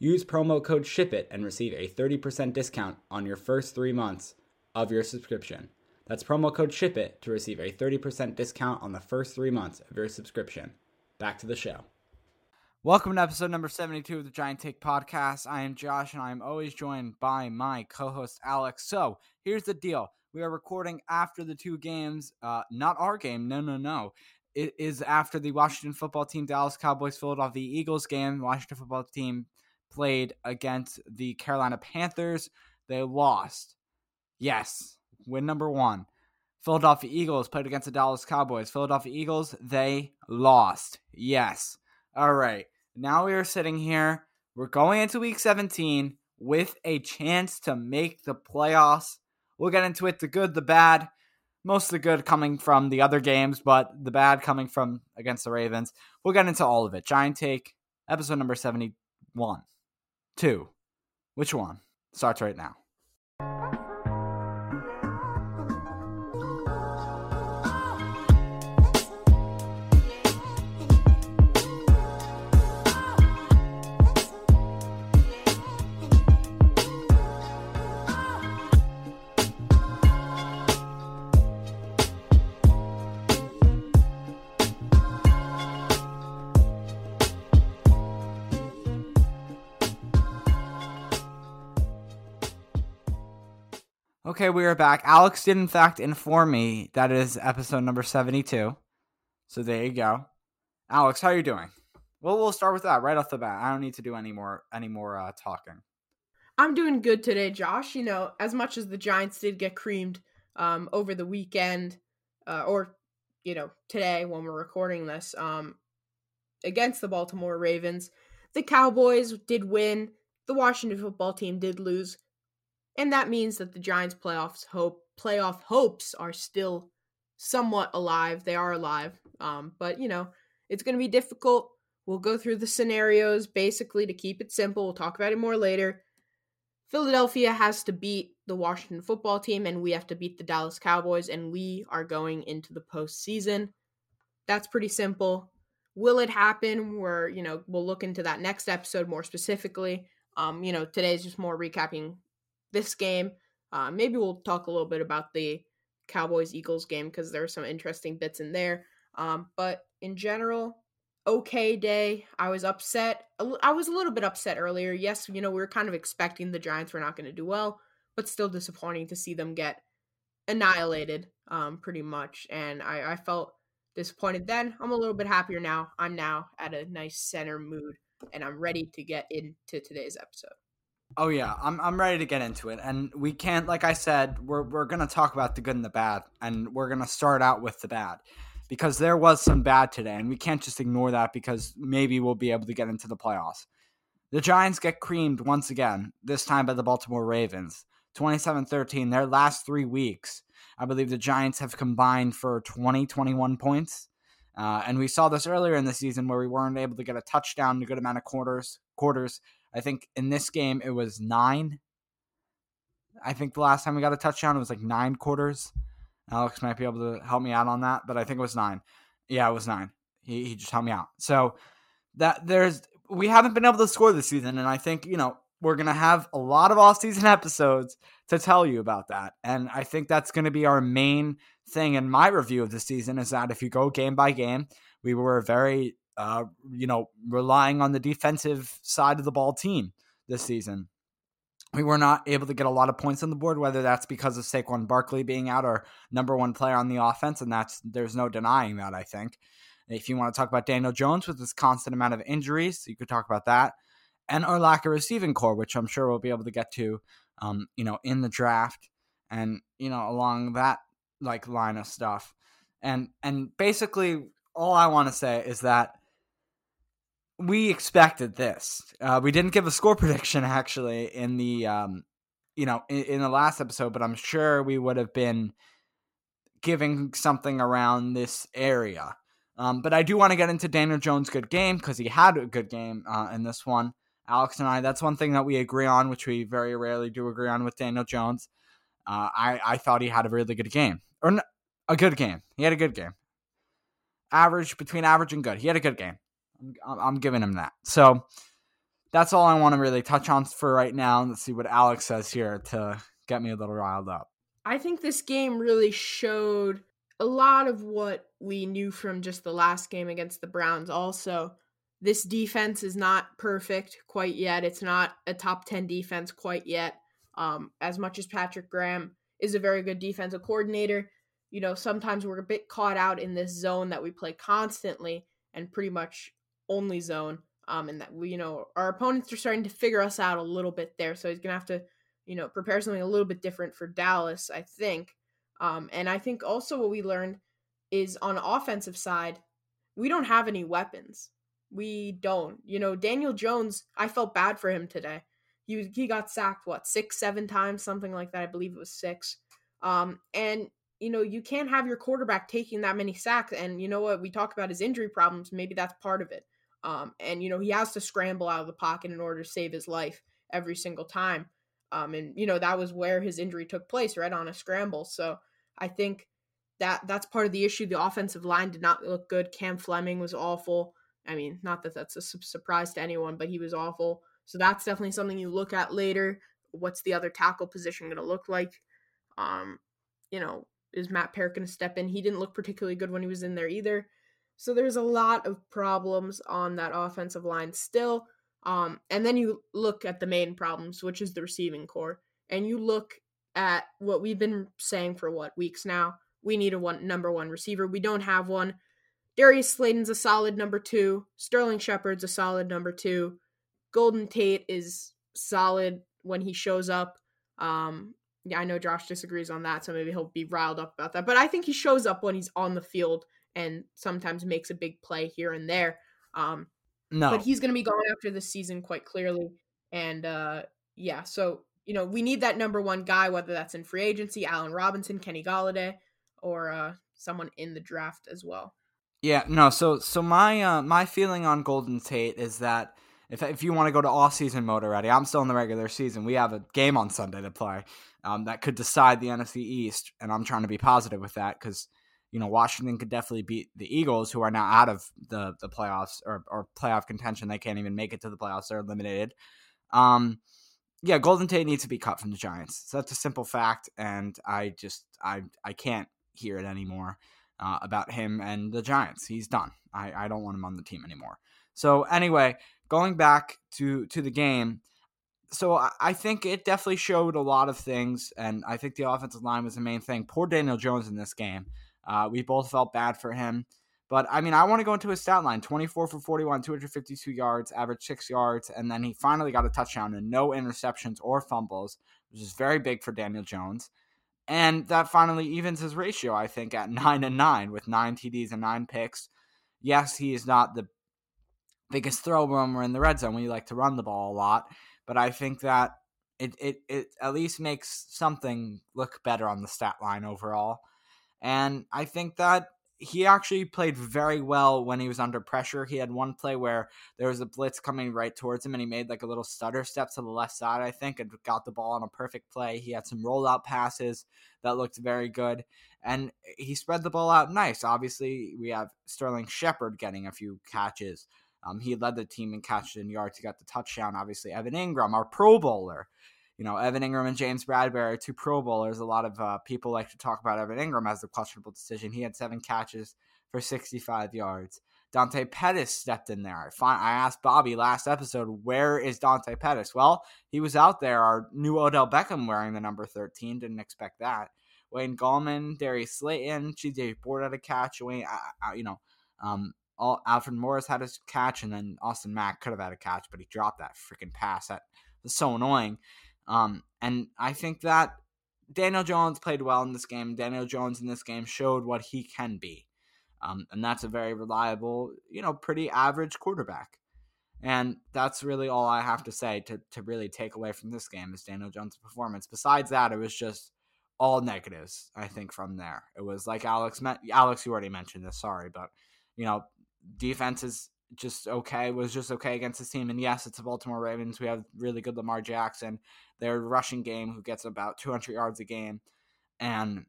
Use promo code SHIPIT and receive a 30% discount on your first three months of your subscription. That's promo code SHIPIT to receive a 30% discount on the first three months of your subscription. Back to the show. Welcome to episode number 72 of the Giant Take Podcast. I am Josh and I am always joined by my co host Alex. So here's the deal we are recording after the two games, uh, not our game, no, no, no. It is after the Washington football team, Dallas Cowboys, Philadelphia Eagles game. Washington football team played against the Carolina Panthers. They lost. Yes, win number one. Philadelphia Eagles played against the Dallas Cowboys. Philadelphia Eagles, they lost. Yes. All right. Now we are sitting here. We're going into week 17 with a chance to make the playoffs. We'll get into it the good, the bad. Most of the good coming from the other games, but the bad coming from against the Ravens. We'll get into all of it. Giant Take, episode number 71 two. Which one? Starts right now. Okay, we are back. Alex did, in fact, inform me that is episode number 72. So there you go. Alex, how are you doing? Well, we'll start with that right off the bat. I don't need to do any more any more uh, talking. I'm doing good today, Josh. You know, as much as the Giants did get creamed um, over the weekend, uh, or you know, today when we're recording this, um, against the Baltimore Ravens, the Cowboys did win. The Washington football team did lose and that means that the Giants' playoffs hope playoff hopes are still somewhat alive. They are alive, um, but you know it's going to be difficult. We'll go through the scenarios basically to keep it simple. We'll talk about it more later. Philadelphia has to beat the Washington football team, and we have to beat the Dallas Cowboys, and we are going into the postseason. That's pretty simple. Will it happen? We're, you know, we'll look into that next episode more specifically. Um, you know, today's just more recapping this game. Uh, maybe we'll talk a little bit about the Cowboys Eagles game because there are some interesting bits in there. Um, but in general, okay day. I was upset. I was a little bit upset earlier. Yes, you know, we were kind of expecting the Giants were not going to do well, but still disappointing to see them get annihilated um, pretty much. And I, I felt disappointed then. I'm a little bit happier now. I'm now at a nice center mood and I'm ready to get into today's episode. Oh yeah, I'm I'm ready to get into it, and we can't. Like I said, we're we're gonna talk about the good and the bad, and we're gonna start out with the bad because there was some bad today, and we can't just ignore that because maybe we'll be able to get into the playoffs. The Giants get creamed once again, this time by the Baltimore Ravens. 27-13, their last three weeks, I believe the Giants have combined for 20, 21 points. Uh, and we saw this earlier in the season where we weren't able to get a touchdown in a good amount of quarters. Quarters I think in this game it was nine. I think the last time we got a touchdown it was like nine quarters. Alex might be able to help me out on that, but I think it was nine. Yeah, it was nine. He he just helped me out. So that there's we haven't been able to score this season, and I think you know we're gonna have a lot of off-season episodes to tell you about that, and I think that's gonna be our main thing in my review of the season is that if you go game by game, we were very uh, you know, relying on the defensive side of the ball team this season. we were not able to get a lot of points on the board, whether that's because of Saquon Barkley being out or number one player on the offense, and that's there's no denying that. I think if you want to talk about Daniel Jones with his constant amount of injuries, you could talk about that, and our lack of receiving corps, which I'm sure we'll be able to get to, um, you know, in the draft, and you know, along that like line of stuff, and and basically all I want to say is that we expected this. Uh, we didn't give a score prediction actually in the um, you know in, in, the last episode, but I'm sure we would have been giving something around this area. Um, but I do want to get into Daniel Jones' good game because he had a good game uh, in this one. Alex and I, that's one thing that we agree on, which we very rarely do agree on with Daniel Jones. Uh, I I thought he had a really good game, or n- a good game. He had a good game. Average between average and good. He had a good game. I'm, I'm giving him that. So that's all I want to really touch on for right now. Let's see what Alex says here to get me a little riled up. I think this game really showed a lot of what we knew from just the last game against the Browns. Also, this defense is not perfect quite yet. It's not a top 10 defense quite yet. Um, as much as Patrick Graham is a very good defensive coordinator, you know, sometimes we're a bit caught out in this zone that we play constantly and pretty much only zone. Um, and that we, you know, our opponents are starting to figure us out a little bit there. So he's gonna have to, you know, prepare something a little bit different for Dallas, I think. Um, and I think also what we learned is on offensive side, we don't have any weapons. We don't. You know, Daniel Jones, I felt bad for him today. He he got sacked what six, seven times, something like that. I believe it was six. Um, and you know, you can't have your quarterback taking that many sacks. And you know what? We talk about his injury problems. Maybe that's part of it. Um, and you know he has to scramble out of the pocket in order to save his life every single time. Um, and you know that was where his injury took place, right on a scramble. So I think that that's part of the issue. The offensive line did not look good. Cam Fleming was awful. I mean, not that that's a su- surprise to anyone, but he was awful. So that's definitely something you look at later. What's the other tackle position going to look like? Um, you know, is Matt Peart going to step in? He didn't look particularly good when he was in there either. So there's a lot of problems on that offensive line still. Um, and then you look at the main problems, which is the receiving corps, and you look at what we've been saying for what weeks now. We need a one number one receiver. We don't have one. Darius Slayton's a solid number two. Sterling Shepard's a solid number two. Golden Tate is solid when he shows up. Um, yeah, I know Josh disagrees on that, so maybe he'll be riled up about that. But I think he shows up when he's on the field and sometimes makes a big play here and there. Um, no, but he's going to be gone after this season quite clearly, and uh, yeah, so you know we need that number one guy, whether that's in free agency, Allen Robinson, Kenny Golladay, or uh, someone in the draft as well. Yeah, no. So so my uh, my feeling on Golden Tate is that if if you want to go to off season mode already, I'm still in the regular season. We have a game on Sunday to play um, that could decide the NFC East, and I'm trying to be positive with that because you know, Washington could definitely beat the Eagles, who are now out of the the playoffs or, or playoff contention. They can't even make it to the playoffs; they're eliminated. Um, yeah, Golden Tate needs to be cut from the Giants. So that's a simple fact, and I just I I can't hear it anymore uh, about him and the Giants. He's done. I I don't want him on the team anymore. So anyway, going back to to the game. So I think it definitely showed a lot of things, and I think the offensive line was the main thing. Poor Daniel Jones in this game. Uh, we both felt bad for him. But I mean, I want to go into his stat line 24 for 41, 252 yards, average six yards, and then he finally got a touchdown and no interceptions or fumbles, which is very big for Daniel Jones. And that finally evens his ratio, I think, at nine and nine with nine TDs and nine picks. Yes, he is not the biggest throw we're in the red zone. We like to run the ball a lot, but I think that it, it, it at least makes something look better on the stat line overall. And I think that he actually played very well when he was under pressure. He had one play where there was a blitz coming right towards him and he made like a little stutter step to the left side, I think, and got the ball on a perfect play. He had some rollout passes that looked very good and he spread the ball out nice. Obviously, we have Sterling Shepard getting a few catches. Um, he led the team in catches and yards. He got the touchdown. Obviously, Evan Engram, our Pro Bowler, you know, Evan Engram and James Bradberry, two Pro Bowlers. A lot of uh, people like to talk about Evan Engram as the questionable decision. He had seven catches for 65 yards. Dante Pettis stepped in there. I, find, I asked Bobby last episode, where is Dante Pettis? Well, he was out there, our new Odell Beckham wearing the number 13. Didn't expect that. Wayne Gallman, Darius Slayton, CJ Board had a catch. Wayne, uh, uh, you know, um, all, Alfred Morris had his catch, and then Austin Mack could have had a catch, but he dropped that freaking pass. That was so annoying. Um, and I think that Daniel Jones played well in this game. Daniel Jones in this game showed what he can be. Um, and that's a very reliable, you know, pretty average quarterback. And that's really all I have to say to, to really take away from this game is Daniel Jones' performance. Besides that, it was just all negatives, I think, from there. It was like Alex, Alex, you already mentioned this, sorry, but, you know, defense is just okay, was just okay against this team. And yes, it's the Baltimore Ravens. We have really good Lamar Jackson, their rushing game, who gets about 200 yards a game. And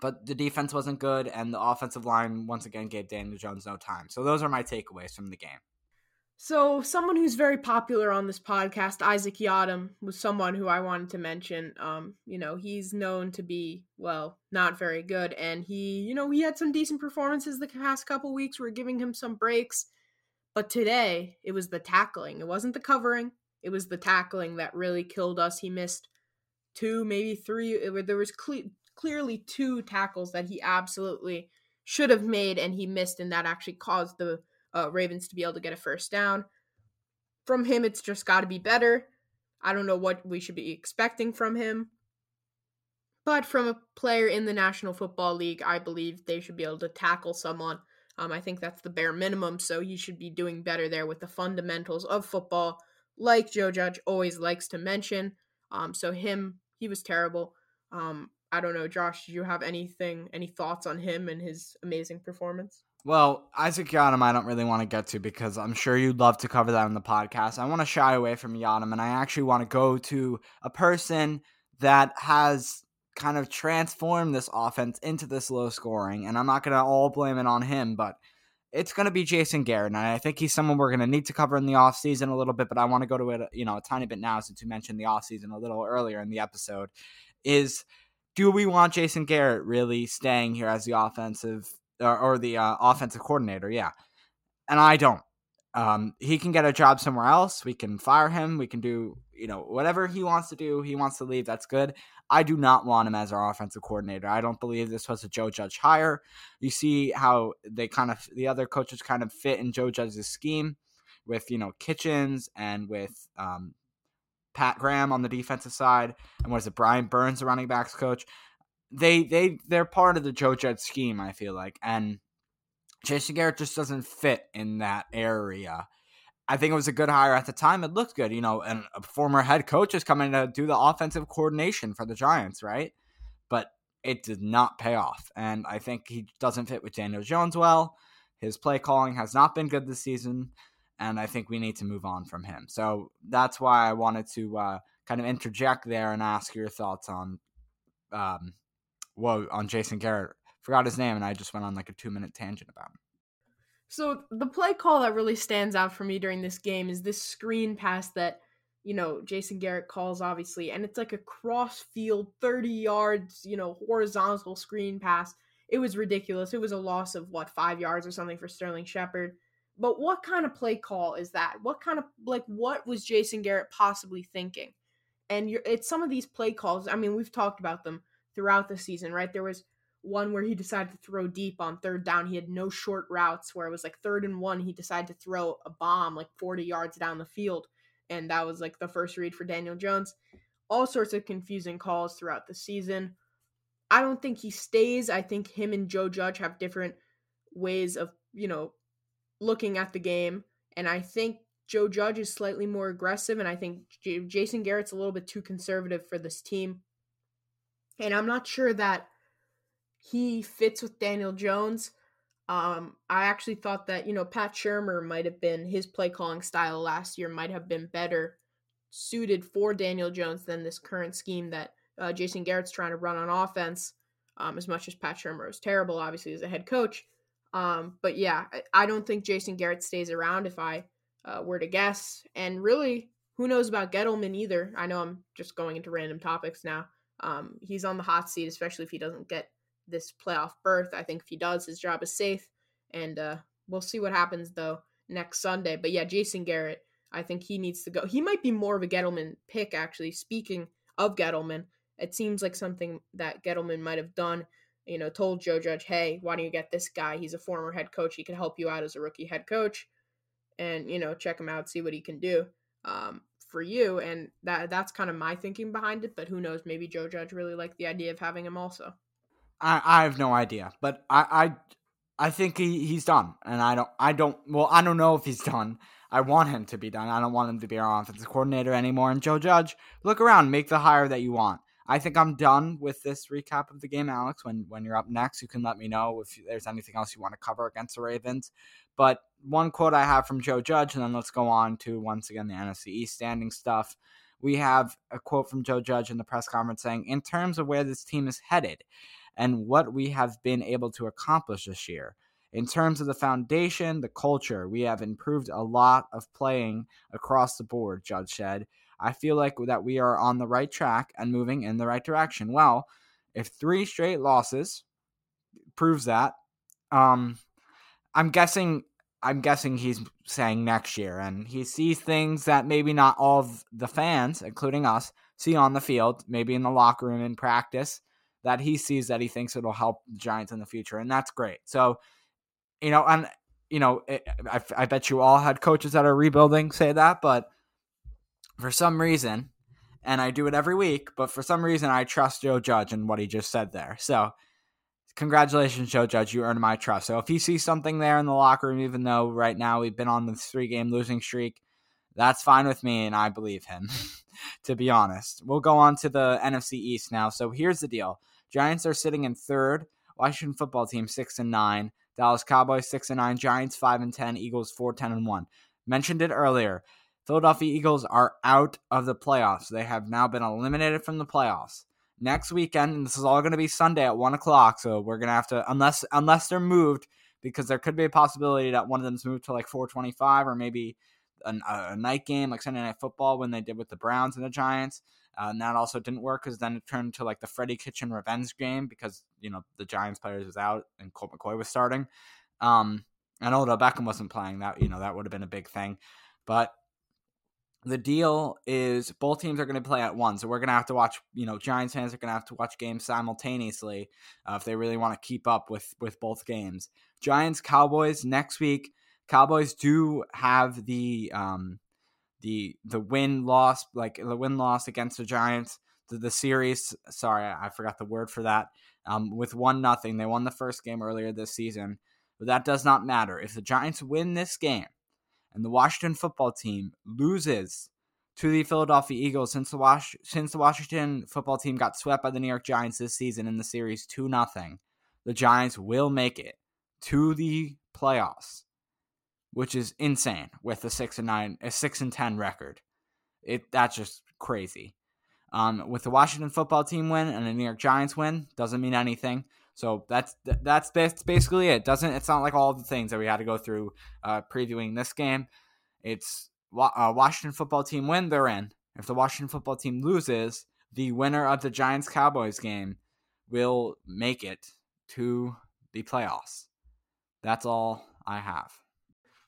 but the defense wasn't good, and the offensive line once again gave Daniel Jones no time. So those are my takeaways from the game. So someone who's very popular on this podcast, Isaac Yiadom, was someone who I wanted to mention. Um, you know, he's known to be well, not very good, and he, you know, he had some decent performances the past couple weeks. We're giving him some breaks, but today it was the tackling. It wasn't the covering. It was the tackling that really killed us. He missed two, maybe three. It, there was cle- clearly two tackles that he absolutely should have made and he missed, and that actually caused the uh, Ravens to be able to get a first down. From him, it's just got to be better. I don't know what we should be expecting from him. But from a player in the National Football League, I believe they should be able to tackle someone. Um, I think that's the bare minimum, so he should be doing better there with the fundamentals of football, like Joe Judge always likes to mention. Um, so him, he was terrible. Um, I don't know, Josh, do you have anything, any thoughts on him and his amazing performance? Well, Isaac Yiadom, I don't really want to get to because I'm sure you'd love to cover that on the podcast. I want to shy away from Yiadom, and I actually want to go to a person that has kind of transform this offense into this low scoring. And I'm not going to all blame it on him, but it's going to be Jason Garrett. And I think he's someone we're going to need to cover in the offseason a little bit, but I want to go to it, you know, a tiny bit now since you mentioned the offseason a little earlier in the episode. Is do we want Jason Garrett really staying here as the offensive or, or the uh, offensive coordinator? Yeah, and I don't. Um, he can get a job somewhere else. We can fire him. We can do you know whatever he wants to do. He wants to leave. That's good. I do not want him as our offensive coordinator. I don't believe this was a Joe Judge hire. You see how they kind of the other coaches kind of fit in Joe Judge's scheme with you know Kitchens and with um, Pat Graham on the defensive side, and was it Brian Burns, the running backs coach? They they they're part of the Joe Judge scheme, I feel like, and Jason Garrett just doesn't fit in that area. I think it was a good hire at the time. It looked good, you know, and a former head coach is coming to do the offensive coordination for the Giants, right? But it did not pay off, and I think he doesn't fit with Daniel Jones well. His play calling has not been good this season and I think we need to move on from him. So that's why I wanted to uh, kind of interject there and ask your thoughts on, um, whoa, on Jason Garrett. Forgot his name, and I just went on like a two minute tangent about him. So the play call that really stands out for me during this game is this screen pass that you know Jason Garrett calls obviously, and it's like a cross field, thirty yards, you know, horizontal screen pass. It was ridiculous. It was a loss of what five yards or something for Sterling Shepard. But what kind of play call is that? What kind of like what was Jason Garrett possibly thinking? And you're, it's some of these play calls. I mean, we've talked about them throughout the season, right? There was one where he decided to throw deep on third down. He had no short routes where it was like third and one. He decided to throw a bomb like 40 yards down the field. And that was like the first read for Daniel Jones. All sorts of confusing calls throughout the season. I don't think he stays. I think him and Joe Judge have different ways of, you know, looking at the game, and I think Joe Judge is slightly more aggressive, and I think J- Jason Garrett's a little bit too conservative for this team. And I'm not sure that he fits with Daniel Jones. Um, I actually thought that you know Pat Shurmur might have been his play calling style last year might have been better suited for Daniel Jones than this current scheme that uh, Jason Garrett's trying to run on offense. Um, as much as Pat Shurmur is terrible, obviously as a head coach, um, but yeah, I, don't think Jason Garrett stays around if I uh, were to guess. And really, who knows about Gettleman either? I know I'm just going into random topics now. Um, he's on the hot seat, especially if he doesn't get this playoff berth. I think if he does, his job is safe. And uh, we'll see what happens though next Sunday. But yeah, Jason Garrett, I think he needs to go. He might be more of a Gettleman pick, actually. Speaking of Gettleman, it seems like something that Gettleman might have done. You know, told Joe Judge, hey, why don't you get this guy? He's a former head coach. He can help you out as a rookie head coach. And, you know, check him out, see what he can do um, for you. And that that's kind of my thinking behind it. But who knows? Maybe Joe Judge really liked the idea of having him also. I, I have no idea, but I, I I think he, he's done, and I don't I don't well I don't know if he's done. I want him to be done. I don't want him to be our offensive coordinator anymore. And Joe Judge, look around, make the hire that you want. I think I'm done with this recap of the game, Alex. When when you're up next, you can let me know if there's anything else you want to cover against the Ravens. But one quote I have from Joe Judge, and then let's go on to once again the NFC East standing stuff. We have a quote from Joe Judge in the press conference saying, "In terms of where this team is headed." And what we have been able to accomplish this year. In terms of the foundation, the culture, we have improved a lot of playing across the board, Judge said. I feel like that we are on the right track and moving in the right direction. Well, if three straight losses proves that, um, I'm guessing I'm guessing he's saying next year, and he sees things that maybe not all of the fans, including us, see on the field, maybe in the locker room in practice that he sees that he thinks it'll help the Giants in the future, and that's great. So, you know, and you know, it, I, I bet you all had coaches that are rebuilding say that, but for some reason, and I do it every week, but for some reason, I trust Joe Judge and what he just said there. So, congratulations, Joe Judge, you earned my trust. So, if he sees something there in the locker room, even though right now we've been on the three game losing streak, that's fine with me, and I believe him, to be honest. We'll go on to the NFC East now. So, here's the deal Giants are sitting in third. Washington football team six and nine. Dallas Cowboys six and nine. Giants five and ten. Eagles four ten and one. Mentioned it earlier. Philadelphia Eagles are out of the playoffs. They have now been eliminated from the playoffs. Next weekend, and this is all going to be Sunday at one o'clock. So we're gonna have to, unless unless they're moved, because there could be a possibility that one of them's moved to like 425 or maybe a, a night game like Sunday Night Football when they did with the Browns and the Giants. Uh, and that also didn't work because then it turned to like the Freddie Kitchen revenge game because you know the Giants players was out and Colt McCoy was starting. Um, and although Beckham wasn't playing, that you know that would have been a big thing. But the deal is both teams are going to play at once, so we're going to have to watch. You know, Giants fans are going to have to watch games simultaneously uh, if they really want to keep up with with both games. Giants Cowboys next week. Cowboys do have the um, the the win loss like the win loss against the Giants the, the series sorry I forgot the word for that um, with one nothing. They won the first game earlier this season. But that does not matter. If the Giants win this game and the Washington football team loses to the Philadelphia Eagles since the Was- since the Washington football team got swept by the New York Giants this season in the series 2 nothing the Giants will make it to the playoffs which is insane with a six and nine, a six and ten record. It that's just crazy. Um, with the Washington football team win and the New York Giants win, doesn't mean anything. So that's that's that's basically it. Doesn't it's not like all the things that we had to go through uh, previewing this game. It's uh, Washington football team win, they're in. If the Washington football team loses, the winner of the Giants Cowboys game will make it to the playoffs. That's all I have.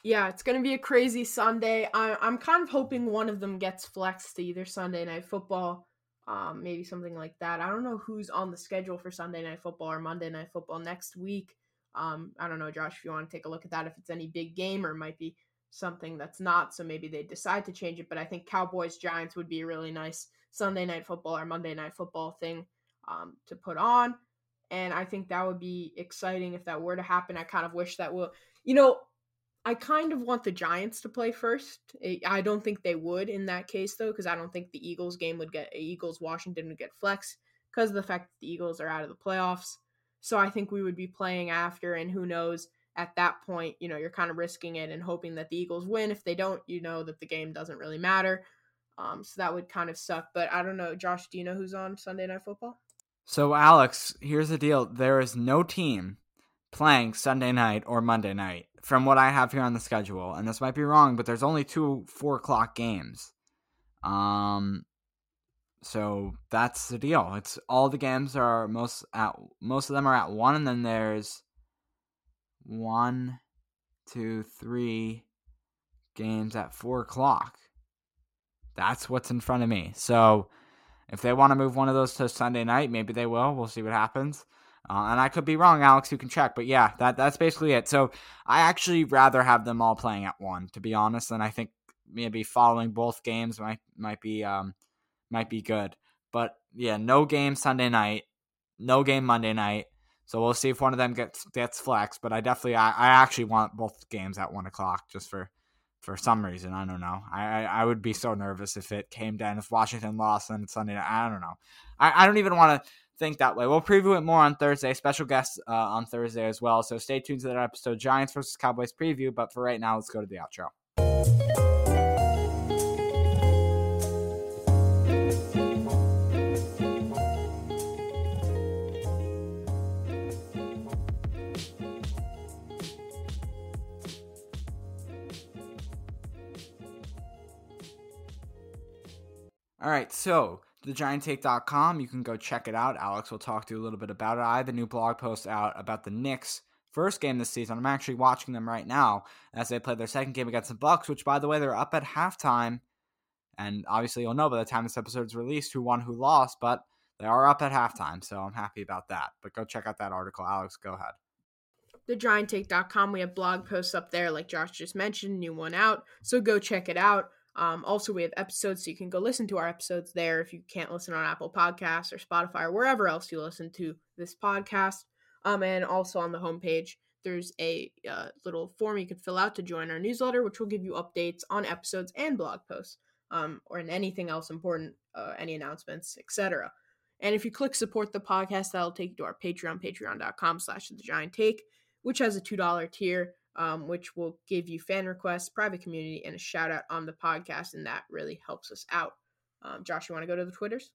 Yeah, it's gonna be a crazy Sunday. I, I'm kind of hoping one of them gets flexed to either Sunday Night Football, um, maybe something like that. I don't know who's on the schedule for Sunday Night Football or Monday Night Football next week. Um, I don't know, Josh, if you want to take a look at that, if it's any big game or might be something that's not. So maybe they decide to change it. But I think Cowboys Giants would be a really nice Sunday Night Football or Monday Night Football thing um, to put on. And I think that would be exciting if that were to happen. I kind of wish that will, you know, I kind of want the Giants to play first. I don't think they would in that case though, because I don't think the Eagles game would get Eagles Washington would get flex because of the fact that the Eagles are out of the playoffs. So I think we would be playing after, and who knows at that point, you know, you're kind of risking it and hoping that the Eagles win. If they don't, you know that the game doesn't really matter. Um, so that would kind of suck. But I don't know, Josh. Do you know who's on Sunday Night Football? So Alex, here's the deal: there is no team playing Sunday night or Monday night from what I have here on the schedule, and this might be wrong, but there's only two four o'clock games. Um, so that's the deal. It's all the games are most at most of them are at one, and then there's one, two, three games at four o'clock. That's what's in front of me. So if they want to move one of those to Sunday night, maybe they will. We'll see what happens. Uh, and I could be wrong, Alex. You can check, but yeah, that that's basically it. So I actually rather have them all playing at one, to be honest. And I think maybe following both games might might be um might be good. But yeah, no game Sunday night, no game Monday night. So we'll see if one of them gets gets flexed. But I definitely I, I actually want both games at one o'clock just for for some reason. I don't know. I, I, I would be so nervous if it came down if Washington lost on Sunday night. I don't know. I, I don't even want to think that way. We'll preview it more on Thursday. Special guests uh, on Thursday as well. So stay tuned to that episode, Giants versus Cowboys preview. But for right now, let's go to the outro. All right, so thegianttake.com, you can go check it out. Alex will talk to you a little bit about it. I have a new blog post out about the Knicks first game this season. I'm actually watching them right now as they play their second game against the Bucks, which by the way, they're up at halftime. And obviously you'll know by the time this episode is released who won, who lost, but they are up at halftime, so I'm happy about that. But go check out that article. Alex, go ahead. TheGiantTake.com, we have blog posts up there, like Josh just mentioned, new one out. So go check it out. Um, also, we have episodes, so you can go listen to our episodes there if you can't listen on Apple Podcasts or Spotify or wherever else you listen to this podcast. Um, and also on the homepage, there's a uh, little form you can fill out to join our newsletter, which will give you updates on episodes and blog posts, um, or in anything else important, uh, any announcements, etc. And if you click support the podcast, that'll take you to our Patreon, patreon.com slash the giant take, which has a $2 tier um, which will give you fan requests, private community, and a shout out on the podcast. And that really helps us out. Um, Josh, you want to go to the Twitters?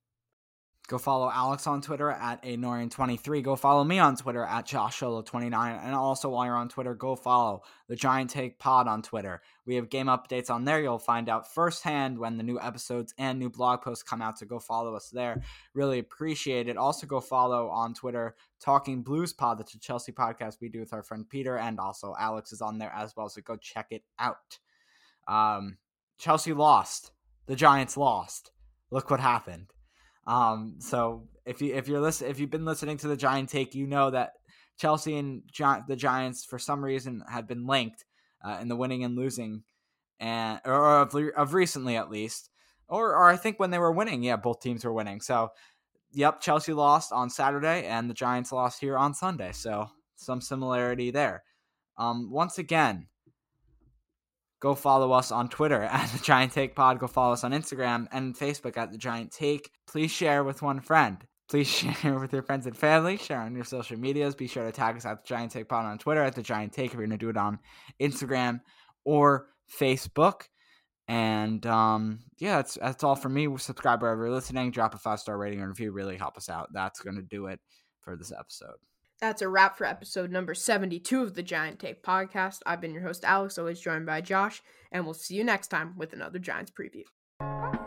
Go follow Alex on Twitter at anorian23. Go follow me on Twitter at joshsolo29. And also, while you're on Twitter, go follow the Giant Take Pod on Twitter. We have game updates on there. You'll find out firsthand when the new episodes and new blog posts come out. So go follow us there. Really appreciate it. Also, go follow on Twitter Talking Blues Pod. That's a Chelsea podcast we do with our friend Peter. And also, Alex is on there as well. So go check it out. Um, Chelsea lost. The Giants lost. Look what happened. Um, so if you if you're listen if you've been listening to the Giant Take, you know that Chelsea and Gi- the Giants for some reason had been linked uh, in the winning and losing, and or of, of recently at least, or or I think when they were winning, yeah, both teams were winning. So, yep, Chelsea lost on Saturday, and the Giants lost here on Sunday. So some similarity there. Um, once again, go follow us on Twitter at the Giant Take Pod. Go follow us on Instagram and Facebook at the Giant Take. Please share with one friend. Please share with your friends and family. Share on your social medias. Be sure to tag us at the Giant Take Pod on Twitter at the Giant Take if you're going to do it on Instagram or Facebook. And um, yeah, that's that's all for me. Subscribe wherever you're listening. Drop a five star rating or review. Really help us out. That's going to do it for this episode. That's a wrap for episode number 72 of the Giant Take podcast. I've been your host, Alex, always joined by Josh, and we'll see you next time with another Giants preview.